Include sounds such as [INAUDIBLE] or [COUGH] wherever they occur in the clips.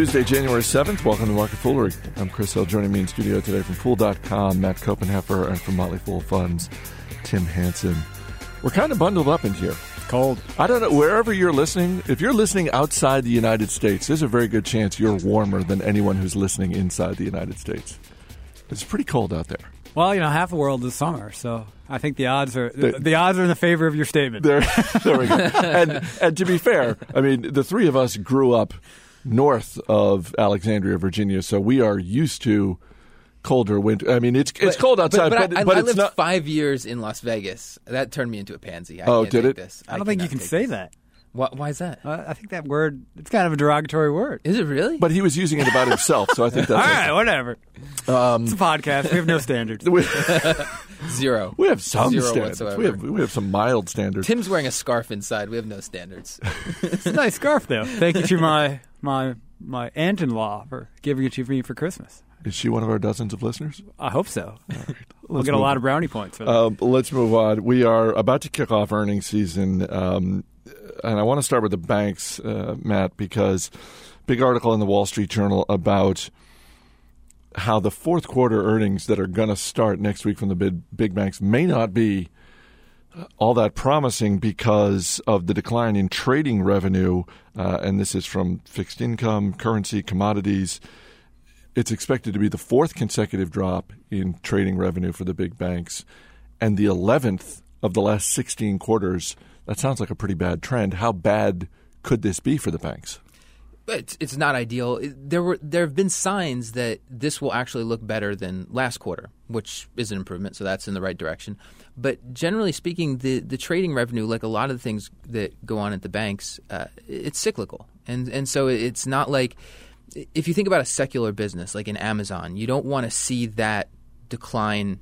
Tuesday, January 7th. Welcome to Market Foolery. I'm Chris Hill. Joining me in studio today from Fool.com, Matt Koppenheffer, and from Motley Fool Funds, Tim Hanson. We're kind of bundled up in here. Cold. I don't know, wherever you're listening, if you're listening outside the United States, there's a very good chance you're warmer than anyone who's listening inside the United States. It's pretty cold out there. Well, you know, half the world is summer, so I think the odds are the, the odds are in the favor of your statement. There, [LAUGHS] there we go. and, and to be fair, I mean, the three of us grew up north of Alexandria, Virginia, so we are used to colder winter. I mean, it's it's cold outside, but, but, I, but I it's lived not. five years in Las Vegas. That turned me into a pansy. I Oh, did it? This. I don't think you can say this. that. Why, why is that? Uh, I think that word it's kind of a derogatory word. Is it really? But he was using it about himself, so I think that's [LAUGHS] all right. okay. whatever. Um, it's a podcast. We have no standards. [LAUGHS] We, [LAUGHS] Zero. we have some Zero standards. whatsoever. We have we have some mild standards. Tim's wearing a scarf inside. We have no standards. It's a nice scarf, though. Thank you to my my my aunt-in-law for giving it to me for Christmas. Is she one of our dozens of listeners? I hope so. We'll [LAUGHS] get a lot of brownie points for that. Um, let's move on. We are about to kick off earnings season, um, and I want to start with the banks, uh, Matt, because big article in the Wall Street Journal about how the fourth quarter earnings that are going to start next week from the big, big banks may not be all that promising because of the decline in trading revenue, uh, and this is from fixed income, currency, commodities it's expected to be the fourth consecutive drop in trading revenue for the big banks and the 11th of the last 16 quarters. That sounds like a pretty bad trend. How bad could this be for the banks? It's, it's not ideal. There were there have been signs that this will actually look better than last quarter, which is an improvement. So that's in the right direction. But generally speaking, the the trading revenue, like a lot of the things that go on at the banks, uh, it's cyclical, and and so it's not like if you think about a secular business like in Amazon, you don't want to see that decline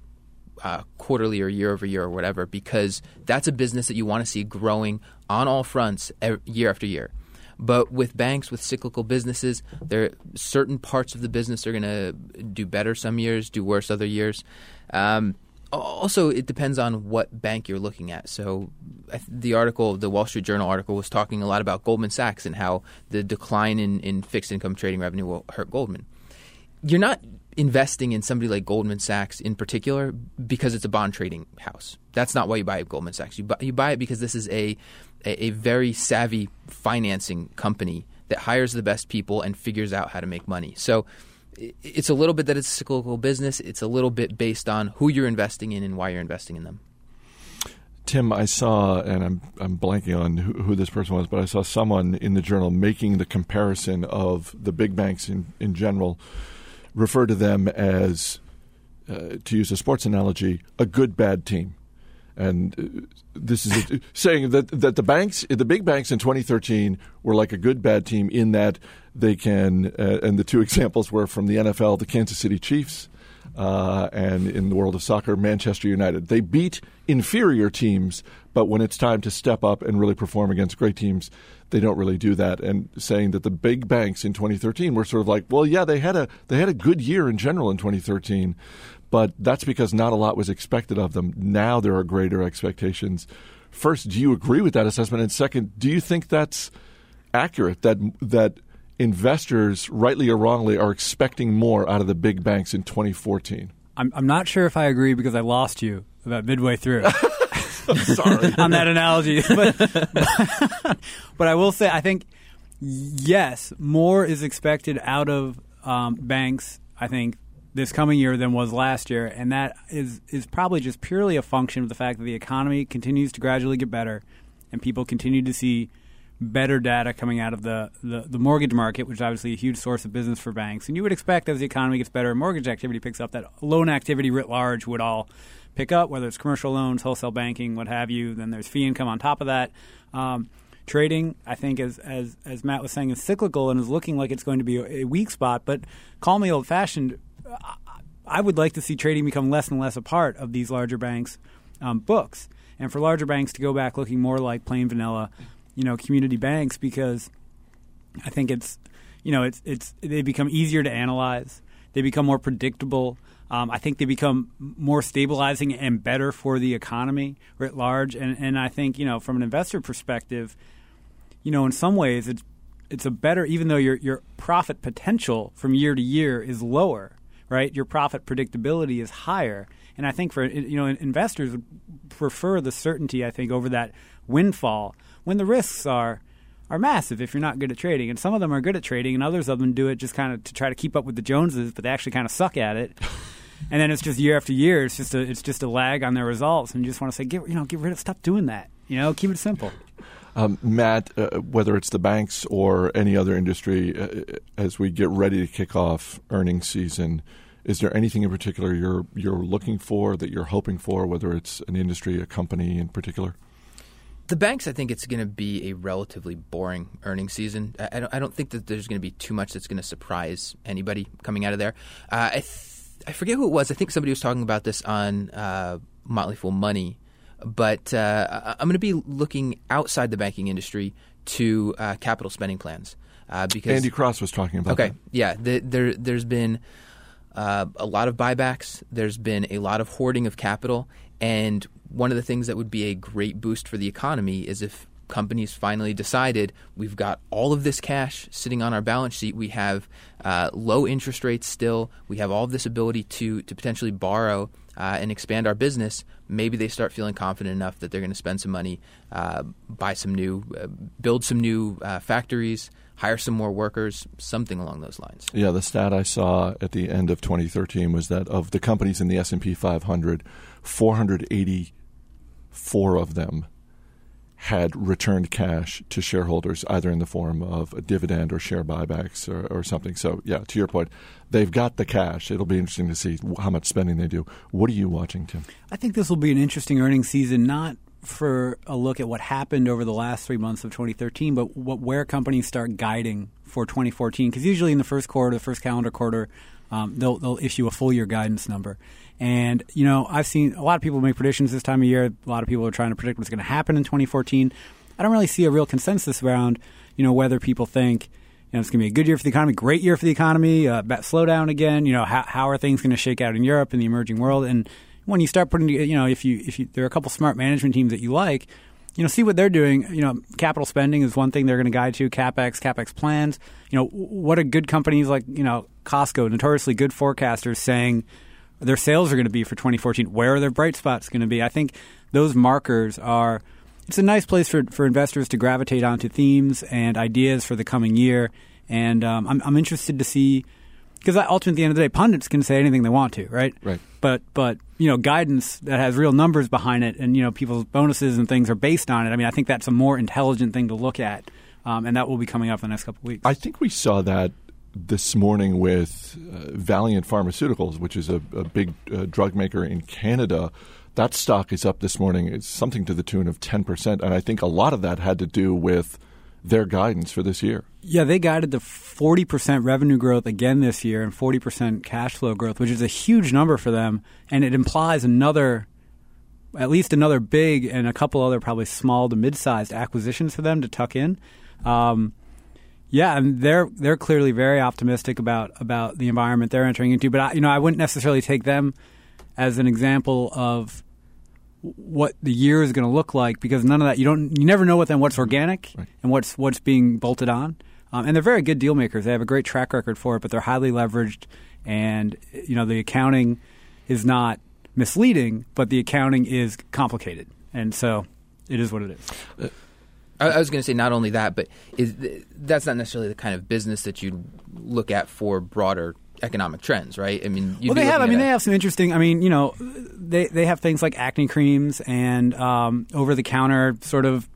uh, quarterly or year over year or whatever, because that's a business that you want to see growing on all fronts year after year. But with banks, with cyclical businesses, there certain parts of the business are going to do better some years, do worse other years. Um, also, it depends on what bank you're looking at. So, the article, the Wall Street Journal article, was talking a lot about Goldman Sachs and how the decline in, in fixed income trading revenue will hurt Goldman you're not investing in somebody like Goldman Sachs in particular because it's a bond trading house. That's not why you buy Goldman Sachs. You buy, you buy it because this is a, a a very savvy financing company that hires the best people and figures out how to make money. So it's a little bit that it's a cyclical business. It's a little bit based on who you're investing in and why you're investing in them. Tim, I saw, and I'm I'm blanking on who, who this person was, but I saw someone in the journal making the comparison of the big banks in, in general, refer to them as, uh, to use a sports analogy, a good bad team. And uh, this is a, [LAUGHS] saying that that the banks, the big banks in 2013 were like a good bad team in that they can. Uh, and the two [LAUGHS] examples were from the NFL, the Kansas City Chiefs, uh, and in the world of soccer, Manchester United. They beat inferior teams, but when it's time to step up and really perform against great teams, they don't really do that. And saying that the big banks in 2013 were sort of like, well, yeah, they had a they had a good year in general in 2013, but that's because not a lot was expected of them. Now there are greater expectations. First, do you agree with that assessment? And second, do you think that's accurate that that investors, rightly or wrongly, are expecting more out of the big banks in 2014? I'm I'm not sure if I agree because I lost you about midway through. [LAUGHS] Sorry. [LAUGHS] on that analogy. [LAUGHS] But, but I will say, I think, yes, more is expected out of um, banks, I think, this coming year than was last year. And that is, is probably just purely a function of the fact that the economy continues to gradually get better and people continue to see better data coming out of the, the, the mortgage market, which is obviously a huge source of business for banks. And you would expect as the economy gets better and mortgage activity picks up, that loan activity writ large would all pick up, whether it's commercial loans, wholesale banking, what have you. Then there's fee income on top of that. Um, trading, I think, as, as as Matt was saying, is cyclical and is looking like it's going to be a, weak spot. But call me old fashioned. I would like to see trading become less and less a part of these larger banks' um, books, and for larger banks to go back looking more like plain vanilla, you know, community banks, because I think it's, you know, it's it's they become easier to analyze, they become more predictable. Um, I think they become more stabilizing and better for the economy writ large, and and I think you know from an investor perspective, you know, in some ways it's it's a better even though your your profit potential from year to year is lower, right? Your profit predictability is higher. And I think for you know investors prefer the certainty I think over that windfall when the risks are are massive if you're not good at trading. And some of them are good at trading, and others of them do it just kind of to try to keep up with the Joneses, but they actually kind of suck at it. [LAUGHS] and then it's just year after year. It's just a it's just a lag on their results, and you just want to say, get you know, get rid of, stop doing that. You know, keep it simple. Um, Matt, uh, whether it's the banks or any other industry, uh, as we get ready to kick off earnings season, is there anything in particular you're you're looking for that you're hoping for? Whether it's an industry, a company in particular. The banks, I think it's going to be a relatively boring earnings season. I, don't, I don't think that there's going to be too much that's going to surprise anybody coming out of there. Uh, I, th- I forget who it was. I think somebody was talking about this on uh, Motley Fool Money. But uh, I'm going to be looking outside the banking industry to uh, capital spending plans. Uh, because Andy Cross was talking about okay, that. yeah, the, there, there's been uh, a lot of buybacks. There's been a lot of hoarding of capital, and one of the things that would be a great boost for the economy is if companies finally decided we've got all of this cash sitting on our balance sheet. We have uh, low interest rates still. We have all of this ability to to potentially borrow uh, and expand our business. Maybe they start feeling confident enough that they're going to spend some money, uh, buy some new, uh, build some new uh, factories. Hire some more workers, something along those lines. Yeah, the stat I saw at the end of 2013 was that of the companies in the S&P 500, 484 of them had returned cash to shareholders, either in the form of a dividend or share buybacks or, or, something. So, yeah, to your point, they've got the cash. It'll be interesting to see how much spending they do. What are you watching, Tim? I think this will be an interesting earnings season, not for a look at what happened over the last three months of 2013, but what, where companies start guiding for 2014. Because usually in the first quarter, the first calendar quarter, um, they'll, they'll issue a full year guidance number. And, you know, I've seen a lot of people make predictions this time of year. A lot of people are trying to predict what's going to happen in 2014. I don't really see a real consensus around, you know, whether people think, you know, it's going to be a good year for the economy, great year for the economy, uh, slowdown again. You know, how, how are things going to shake out in Europe and the emerging world? And when you start putting, you know, if you if you there are a couple smart management teams that you like, you know, see what they're doing. You know, capital spending is one thing they're going to guide to. Capex, capex plans. You know, what are good companies like you know Costco, notoriously good forecasters, saying their sales are going to be for 2014. Where are their bright spots going to be? I think those markers are. It's a nice place for, for investors to gravitate onto themes and ideas for the coming year. And um, I'm, I'm interested to see because ultimately, at the end of the day, pundits can say anything they want to, right? Right. But but you know, guidance that has real numbers behind it, and you know, people's bonuses and things are based on it. I mean, I think that's a more intelligent thing to look at, um, and that will be coming up in the next couple of weeks. I think we saw that this morning with uh, Valeant Pharmaceuticals, which is a, a big uh, drug maker in Canada. That stock is up this morning. It's something to the tune of 10%. And I think a lot of that had to do with their guidance for this year. Yeah, they guided the 40% revenue growth again this year and 40% cash flow growth, which is a huge number for them. And it implies another, at least another big and a couple other probably small to mid sized acquisitions for them to tuck in. Um, yeah, and they're they're clearly very optimistic about about the environment they're entering into. But I, you know, I wouldn't necessarily take them as an example of what the year is going to look like because none of that you don't you never know what then what's organic right. and what's what's being bolted on. Um, and they're very good deal makers. They have a great track record for it, but they're highly leveraged, and you know the accounting is not misleading, but the accounting is complicated, and so it is what it is. Uh, I, was going to say not only that, but is that's not necessarily the kind of business that you'd look at for broader economic trends, right? I mean, well, they have. I mean, they have some interesting. I mean, you know, they they have things like acne creams and um, over the counter sort of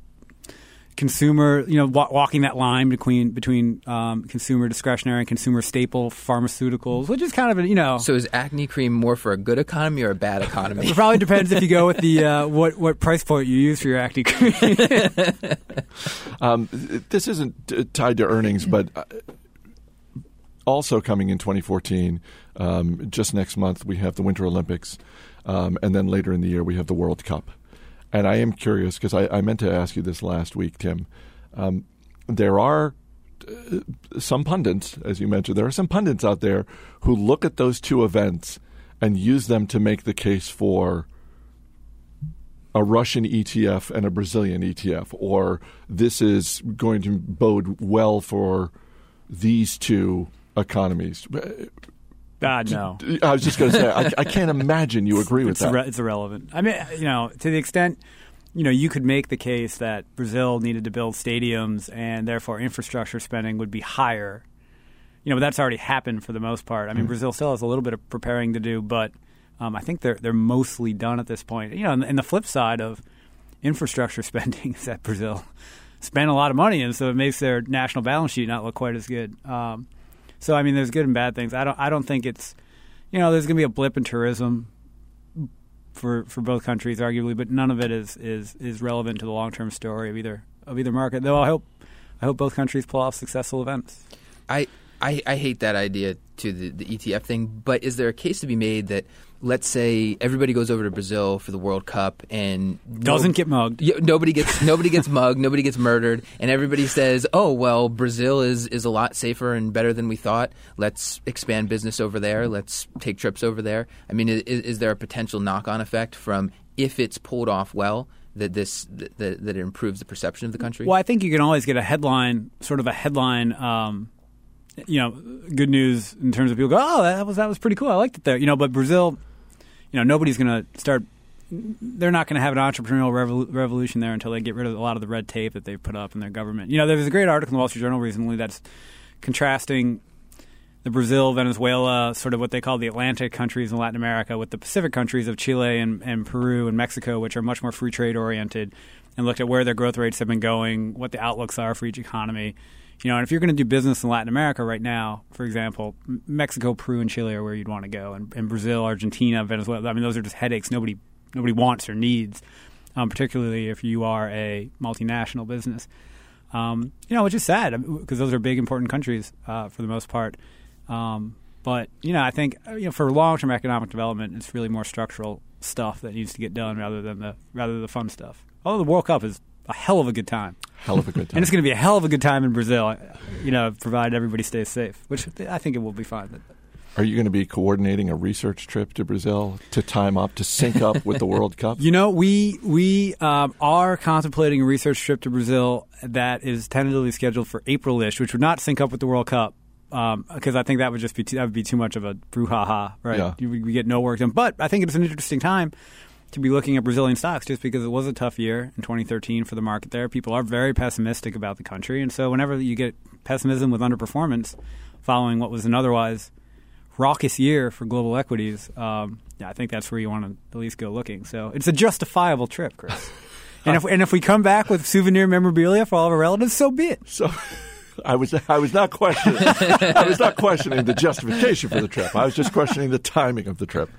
consumer, you know, walking that line between between um, consumer discretionary and consumer staple pharmaceuticals, which is kind of a, you know. So is acne cream more for a good economy or a bad economy? it probably depends if you go with the [LAUGHS] uh, what what price point you use for your acne cream. [LAUGHS] um, this isn't tied to earnings, but. Also coming in 2014, um, just next month, we have the Winter Olympics. Um, and then later in the year, we have the World Cup. And I am curious because I, I, meant to ask you this last week, Tim. Um, there are uh, some pundits, as you mentioned, there are some pundits out there who look at those two events and use them to make the case for a Russian ETF and a Brazilian ETF, or this is going to bode well for these two economies. God, no. I was just going to say, I, I, can't imagine you agree with it's that. Irre- it's irrelevant. I mean, you know, to the extent, you know, you could make the case that Brazil needed to build stadiums and therefore infrastructure spending would be higher. You know, but that's already happened for the most part. I mean, mm. Brazil still has a little bit of preparing to do, but um, I think they're they're mostly done at this point. You know, and, and the flip side of infrastructure [LAUGHS] spending is that Brazil spent a lot of money, and so it makes their national balance sheet not look quite as good. Um, so I mean, there's good and bad things. I don't I don't think it's you know there's going to be a blip in tourism for for both countries, arguably, but none of it is is is relevant to the long term story of either of either market. Though I hope I hope both countries pull off successful events. I I, I hate that idea to the, the ETF thing, but is there a case to be made that let's say everybody goes over to Brazil for the World Cup and doesn't no, get mugged. Nobody gets nobody gets mugged. Nobody gets murdered, and everybody says, "Oh well, Brazil is is a lot safer and better than we thought. Let's expand business over there. Let's take trips over there." I mean, is, is there a potential knock on effect from if it's pulled off well? That this that, that it improves the perception of the country. Well, I think you can always get a headline, sort of a headline um, you know, good news in terms of people go, oh, that was that was pretty cool. I liked it there. You know, but Brazil, you know, nobody's going to start. They're not going to have an entrepreneurial revol- revolution there until they get rid of a lot of the red tape that they've put up in their government. You know, there was a great article in the Wall Street Journal recently that's contrasting the Brazil, Venezuela, sort of what they call the Atlantic countries in Latin America, with the Pacific countries of Chile and, and Peru and Mexico, which are much more free trade oriented, and looked at where their growth rates have been going, what the outlooks are for each economy. You know, and if you're going to do business in Latin America right now, for example, Mexico, Peru, and Chile are where you'd want to go, and, and Brazil, Argentina, Venezuela. I mean, those are just headaches nobody nobody wants or needs, um, particularly if you are a multinational business. Um, you know, which is sad because those are big, important countries uh, for the most part. Um, but you know, I think uh, you know for long-term economic development, it's really more structural stuff that needs to get done rather than the rather the fun stuff. Although the World Cup is a hell of a good time. Hell of a good time. [LAUGHS] and it's going to be a hell of a good time in Brazil, you know, provided everybody stays safe, which I think it will be fine. Are you going to be coordinating a research trip to Brazil to time up to sync up with the World Cup? [LAUGHS] You know, we we um, are contemplating a research trip to Brazil that is tentatively scheduled for April-ish, which would not sync up with the World Cup because um, I think that would just be too, that would be too much of a brouhaha, right? Yeah. We, we get no work done, but I think it's an interesting time to be looking at Brazilian stocks just because it was a tough year in 2013 for the market there. People are very pessimistic about the country. And so whenever you get pessimism with underperformance following what was an otherwise raucous year for global equities, um, yeah, I think that's where you want to at least go looking. So it's a justifiable trip, Chris. [LAUGHS] and, if, and if we come back with souvenir memorabilia for all of our relatives, so be it. So. [LAUGHS] I was I was not questioning [LAUGHS] I was not questioning the justification for the trip. I was just questioning the timing of the trip.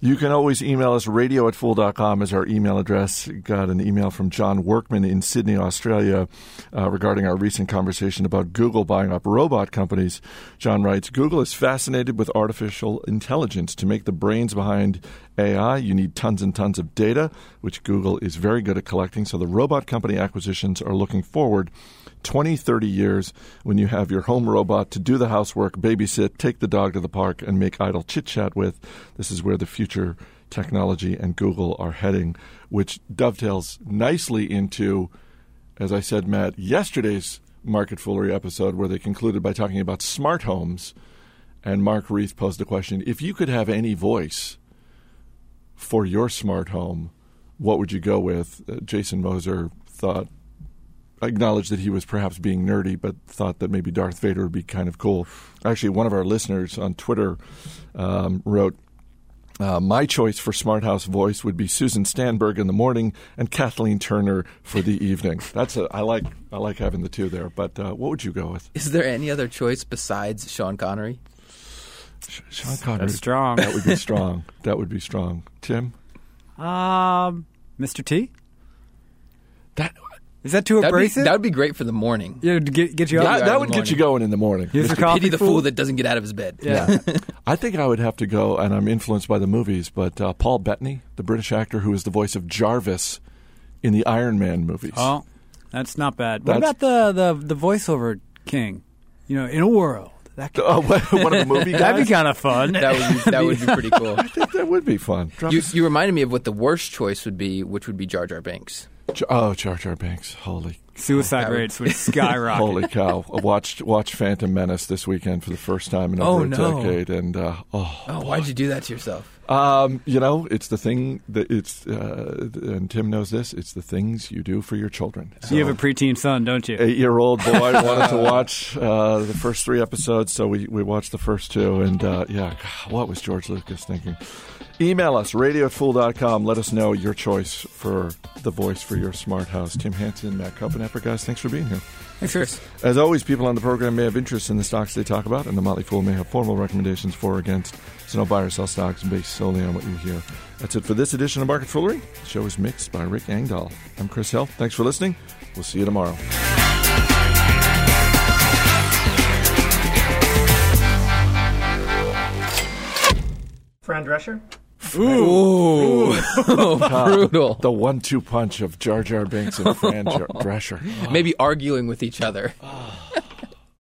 You can always email us. Radio at fool.com is our email address. Got an email from John Workman in Sydney, Australia, uh, regarding our recent conversation about Google buying up robot companies. John writes Google is fascinated with artificial intelligence. To make the brains behind AI, you need tons and tons of data, which Google is very good at collecting. So the robot company acquisitions are looking forward 20, 30 years when you have your home robot to do the housework, babysit, take the dog to the park, and make idle chit chat with. This is where the future technology and Google are heading, which dovetails nicely into, as I said, Matt, yesterday's Market Foolery episode where they concluded by talking about smart homes. And Mark Reith posed the question if you could have any voice for your smart home, what would you go with? Uh, Jason Moser thought acknowledged that he was perhaps being nerdy, but thought that maybe Darth Vader would be kind of cool. Actually, one of our listeners on Twitter um, wrote, uh, my choice for Smart House voice would be Susan Stamberg in the morning and Kathleen Turner for the evening. That's a, I like I like having the two there. But uh, what would you go with? Is there any other choice besides Sean Connery? Sean Connery, That's strong. That would be [LAUGHS] strong. that would be strong. Tim, um, Mr. T. That is that too abrasive? That would be great for the morning. Yeah, to get, get you up. That, that would get you going in the morning. Here's Mr. Pity the fool that doesn't get out of his bed. Yeah. I think I would have to go, and I'm influenced by the movies, but uh, Paul Bettany, the British actor who is the voice of Jarvis in the Iron Man movies. Oh, that's not bad. What about the, the, the voiceover king? You know, in a world That could, [LAUGHS] Oh, one of the movie guys. [LAUGHS] that'd be kind of fun. That would be, that would be pretty cool. [LAUGHS] I think that would be fun. You, you reminded me of what the worst choice would be, which would be Jar Jar Binks. Oh, Jar Jar Binks. Holy, Suicide That would- rates would [LAUGHS] skyrocket. holy cow! I watched watched Phantom Menace this weekend for the first time in Oh, over a no. decade, and uh, oh, Oh, why'd you do that to yourself? Um, you know, it's the thing that it's, uh, and Tim knows this. It's the things you do for your children. you have a preteen son, don't you? eight-year-old boy [LAUGHS] wanted to watch uh, the first three episodes, so we, we watched the first two. And uh, yeah, God, what was George Lucas thinking? Email us radio at fool.com. Let us know your choice for the voice for your smart house. Tim Hanson, Matt Koppenheffer, guys, thanks for being here. Thanks, Chris. As always, people on the program may have interest in the stocks they talk about, and the Motley Fool may have formal recommendations for or against. So don't buy or sell stocks based solely on what you hear. That's it for this edition of Market Foolery. The show is mixed by Rick Engdahl. I'm Chris Hill. Thanks for listening. We'll see you tomorrow. Fran Drescher? Ooh, [LAUGHS] oh, brutal. The one-two punch of Jar Jar Binks and Fran [LAUGHS] Drescher. Maybe arguing with each other. Ah.